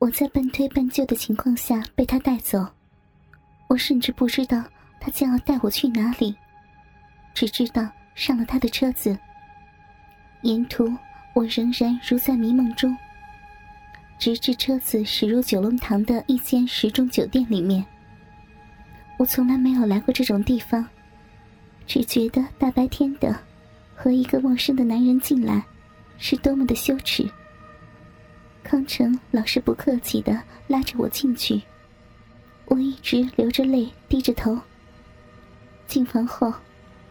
我在半推半就的情况下被他带走，我甚至不知道他将要带我去哪里，只知道上了他的车子。沿途我仍然如在迷梦中，直至车子驶入九龙塘的一间时钟酒店里面。我从来没有来过这种地方，只觉得大白天的和一个陌生的男人进来，是多么的羞耻。康成老是不客气的拉着我进去，我一直流着泪，低着头。进房后，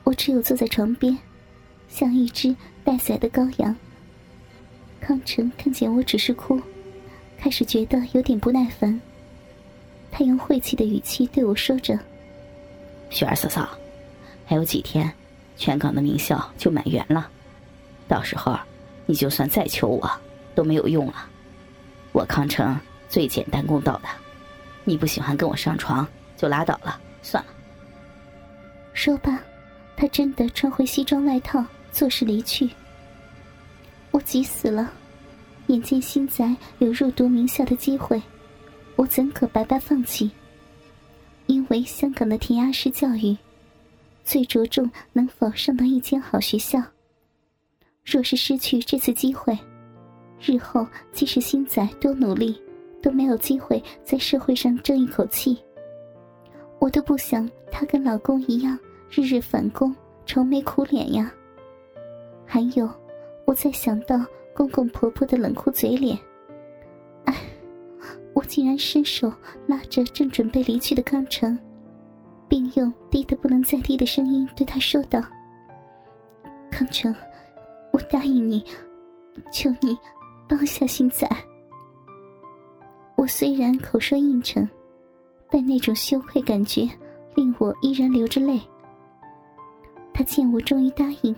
我只有坐在床边，像一只待宰的羔羊。康成看见我只是哭，开始觉得有点不耐烦。他用晦气的语气对我说着：“雪儿嫂嫂，还有几天，全港的名校就满员了，到时候，你就算再求我，都没有用了。”我康成最简单公道的，你不喜欢跟我上床就拉倒了，算了。说罢，他真的穿回西装外套，作势离去。我急死了，眼见新仔有入读名校的机会，我怎可白白放弃？因为香港的填鸭式教育，最着重能否上到一间好学校。若是失去这次机会，日后即使新仔多努力，都没有机会在社会上争一口气。我都不想她跟老公一样日日返工，愁眉苦脸呀。还有，我再想到公公婆婆的冷酷嘴脸，哎，我竟然伸手拉着正准备离去的康成，并用低得不能再低的声音对他说道：“康成，我答应你，求你。”放下心仔。我虽然口说应承，但那种羞愧感觉令我依然流着泪。他见我终于答应，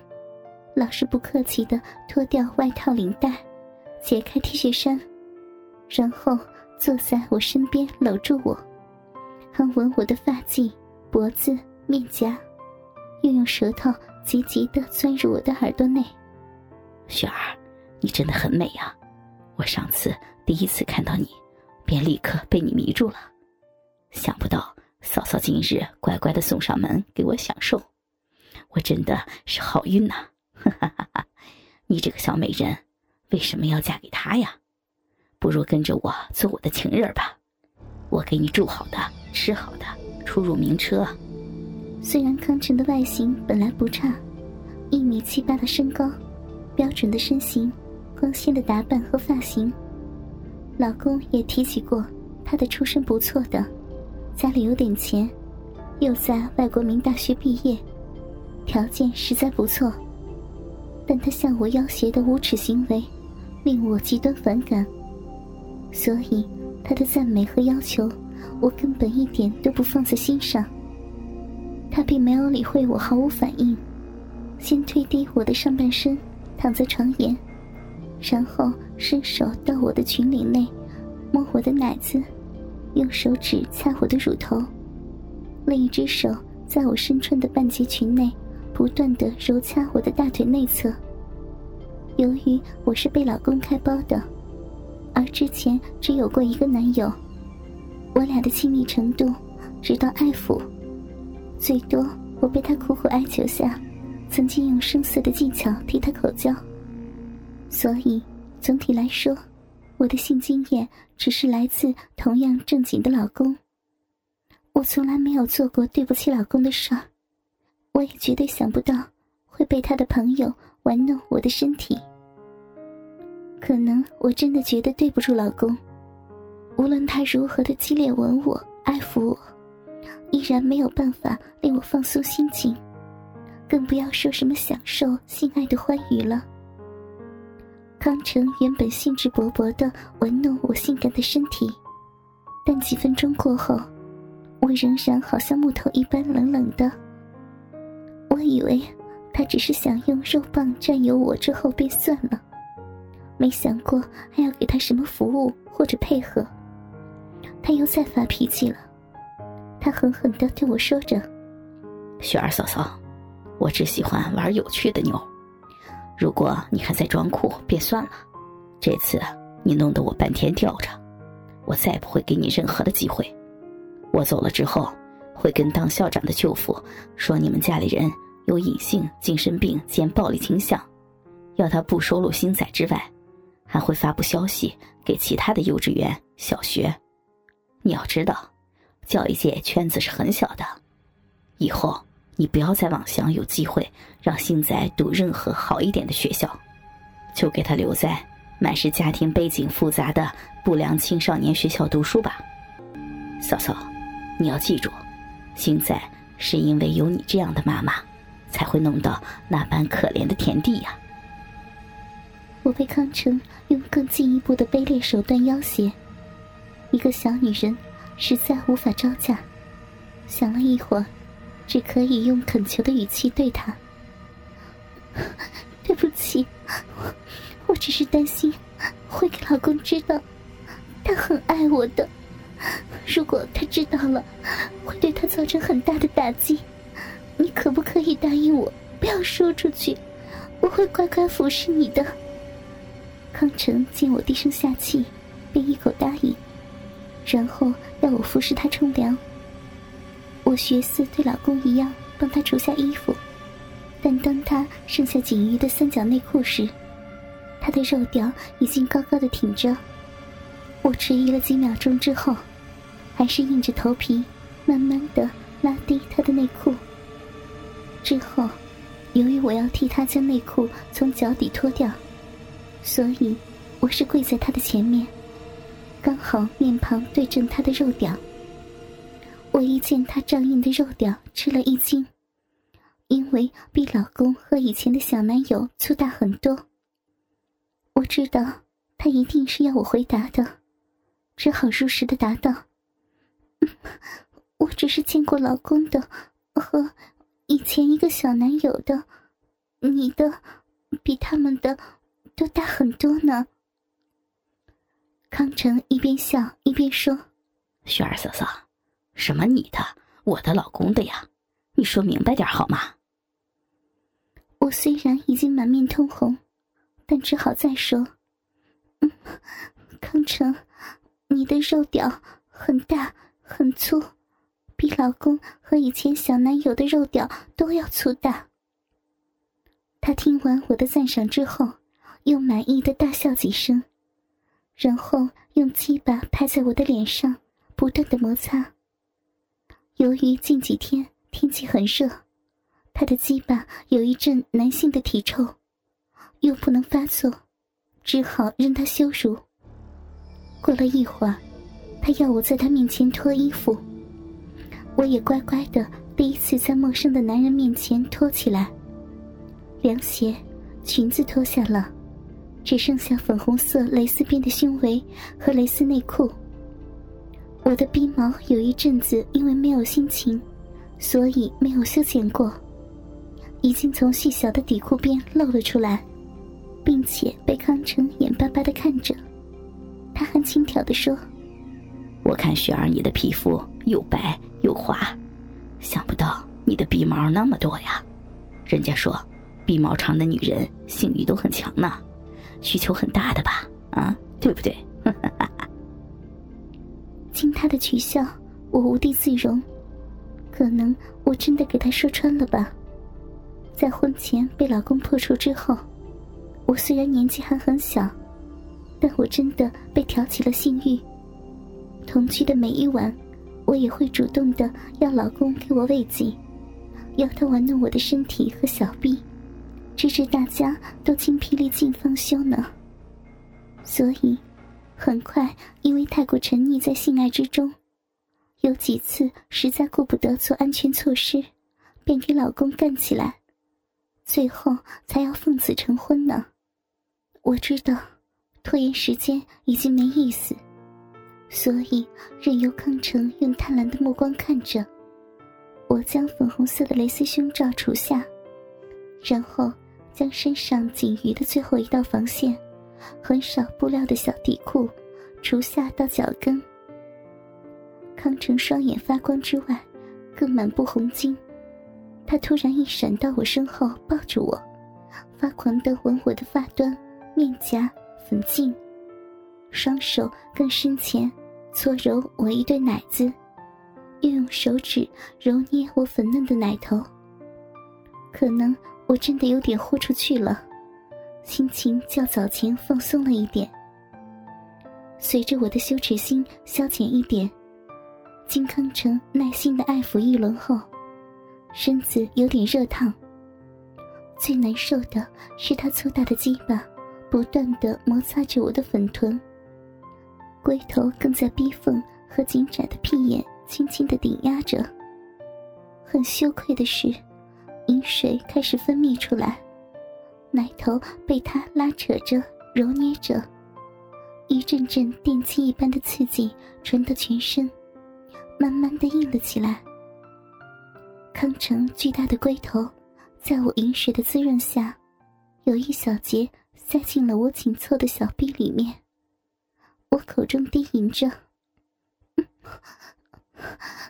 老是不客气的脱掉外套领带，解开 T 恤衫，然后坐在我身边搂住我，还吻我的发髻、脖子、面颊，又用舌头急急的钻入我的耳朵内。雪儿，你真的很美啊！我上次第一次看到你，便立刻被你迷住了。想不到嫂嫂今日乖乖的送上门给我享受，我真的是好运呐！哈哈哈哈你这个小美人，为什么要嫁给他呀？不如跟着我做我的情人吧，我给你住好的，吃好的，出入名车。虽然康成的外形本来不差，一米七八的身高，标准的身形。光鲜的打扮和发型，老公也提起过，他的出身不错的，家里有点钱，又在外国名大学毕业，条件实在不错。但他向我要挟的无耻行为，令我极端反感。所以他的赞美和要求，我根本一点都不放在心上。他并没有理会我毫无反应，先推低我的上半身，躺在床沿。然后伸手到我的裙领内，摸我的奶子，用手指擦我的乳头，另一只手在我身穿的半截裙内，不断的揉掐我的大腿内侧。由于我是被老公开包的，而之前只有过一个男友，我俩的亲密程度直到爱抚，最多我被他苦苦哀求下，曾经用声色的技巧替他口交。所以，总体来说，我的性经验只是来自同样正经的老公。我从来没有做过对不起老公的事儿，我也绝对想不到会被他的朋友玩弄我的身体。可能我真的觉得对不住老公，无论他如何的激烈吻我、爱抚我，依然没有办法令我放松心情，更不要说什么享受性爱的欢愉了。康成原本兴致勃勃的玩弄我性感的身体，但几分钟过后，我仍然好像木头一般冷冷的。我以为他只是想用肉棒占有我之后便算了，没想过还要给他什么服务或者配合。他又在发脾气了，他狠狠的对我说着：“雪儿嫂嫂，我只喜欢玩有趣的妞。”如果你还在装酷，便算了。这次你弄得我半天吊着，我再不会给你任何的机会。我走了之后，会跟当校长的舅父说你们家里人有隐性精神病兼暴力倾向，要他不收录星仔之外，还会发布消息给其他的幼稚园、小学。你要知道，教育界圈子是很小的，以后你不要再妄想有机会让星仔读任何好一点的学校，就给他留在。满是家庭背景复杂的不良青少年学校读书吧，嫂嫂，你要记住，现在是因为有你这样的妈妈，才会弄到那般可怜的田地呀。我被康成用更进一步的卑劣手段要挟，一个小女人实在无法招架。想了一会儿，只可以用恳求的语气对他：“ 对不起。”我只是担心会给老公知道，他很爱我的。如果他知道了，会对他造成很大的打击。你可不可以答应我，不要说出去？我会乖乖服侍你的。康成见我低声下气，便一口答应，然后要我服侍他冲凉。我学似对老公一样帮他除下衣服，但当他剩下仅余的三角内裤时，他的肉屌已经高高的挺着，我迟疑了几秒钟之后，还是硬着头皮，慢慢的拉低他的内裤。之后，由于我要替他将内裤从脚底脱掉，所以我是跪在他的前面，刚好面庞对正他的肉屌。我一见他仗硬的肉屌，吃了一惊，因为比老公和以前的小男友粗大很多。我知道他一定是要我回答的，只好如实的答道：“我只是见过老公的和以前一个小男友的，你的比他们的都大很多呢。”康成一边笑一边说：“雪儿嫂嫂，什么你的，我的老公的呀？你说明白点好吗？”我虽然已经满面通红。但只好再说，嗯，康成，你的肉屌很大很粗，比老公和以前小男友的肉屌都要粗大。他听完我的赞赏之后，又满意的大笑几声，然后用鸡巴拍在我的脸上，不断的摩擦。由于近几天天气很热，他的鸡巴有一阵男性的体臭。又不能发作，只好任他羞辱。过了一会儿，他要我在他面前脱衣服，我也乖乖的第一次在陌生的男人面前脱起来。凉鞋、裙子脱下了，只剩下粉红色蕾丝边的胸围和蕾丝内裤。我的鼻毛有一阵子因为没有心情，所以没有修剪过，已经从细小的底裤边露了出来。并且被康成眼巴巴的看着，他还轻佻的说：“我看雪儿你的皮肤又白又滑，想不到你的鼻毛那么多呀。人家说，鼻毛长的女人性欲都很强呢，需求很大的吧？啊，对不对？”他的取笑，我无地自容。可能我真的给他说穿了吧。在婚前被老公破处之后。我虽然年纪还很小，但我真的被挑起了性欲。同居的每一晚，我也会主动的要老公给我慰藉，要他玩弄我的身体和小臂，直至大家都精疲力尽方休呢。所以，很快因为太过沉溺在性爱之中，有几次实在顾不得做安全措施，便给老公干起来，最后才要奉子成婚呢。我知道，拖延时间已经没意思，所以任由康成用贪婪的目光看着。我将粉红色的蕾丝胸罩除下，然后将身上仅余的最后一道防线——很少布料的小底裤除下到脚跟。康成双眼发光之外，更满布红筋。他突然一闪到我身后，抱住我，发狂地吻我的发端。面颊、粉颈，双手更深前，搓揉我一对奶子，又用手指揉捏我粉嫩的奶头。可能我真的有点豁出去了，心情较早前放松了一点。随着我的羞耻心消减一点，金康成耐心的爱抚一轮后，身子有点热烫。最难受的是他粗大的鸡巴不断的摩擦着我的粉臀，龟头更在逼缝和紧窄的屁眼轻轻的顶压着。很羞愧的是。饮水开始分泌出来，奶头被他拉扯着揉捏着一阵阵电击一般的刺激传到全身慢慢的硬了起来。康城巨大的龟头在我饮水的滋润下有一小节塞进了我紧凑的小臂里面我口中低吟着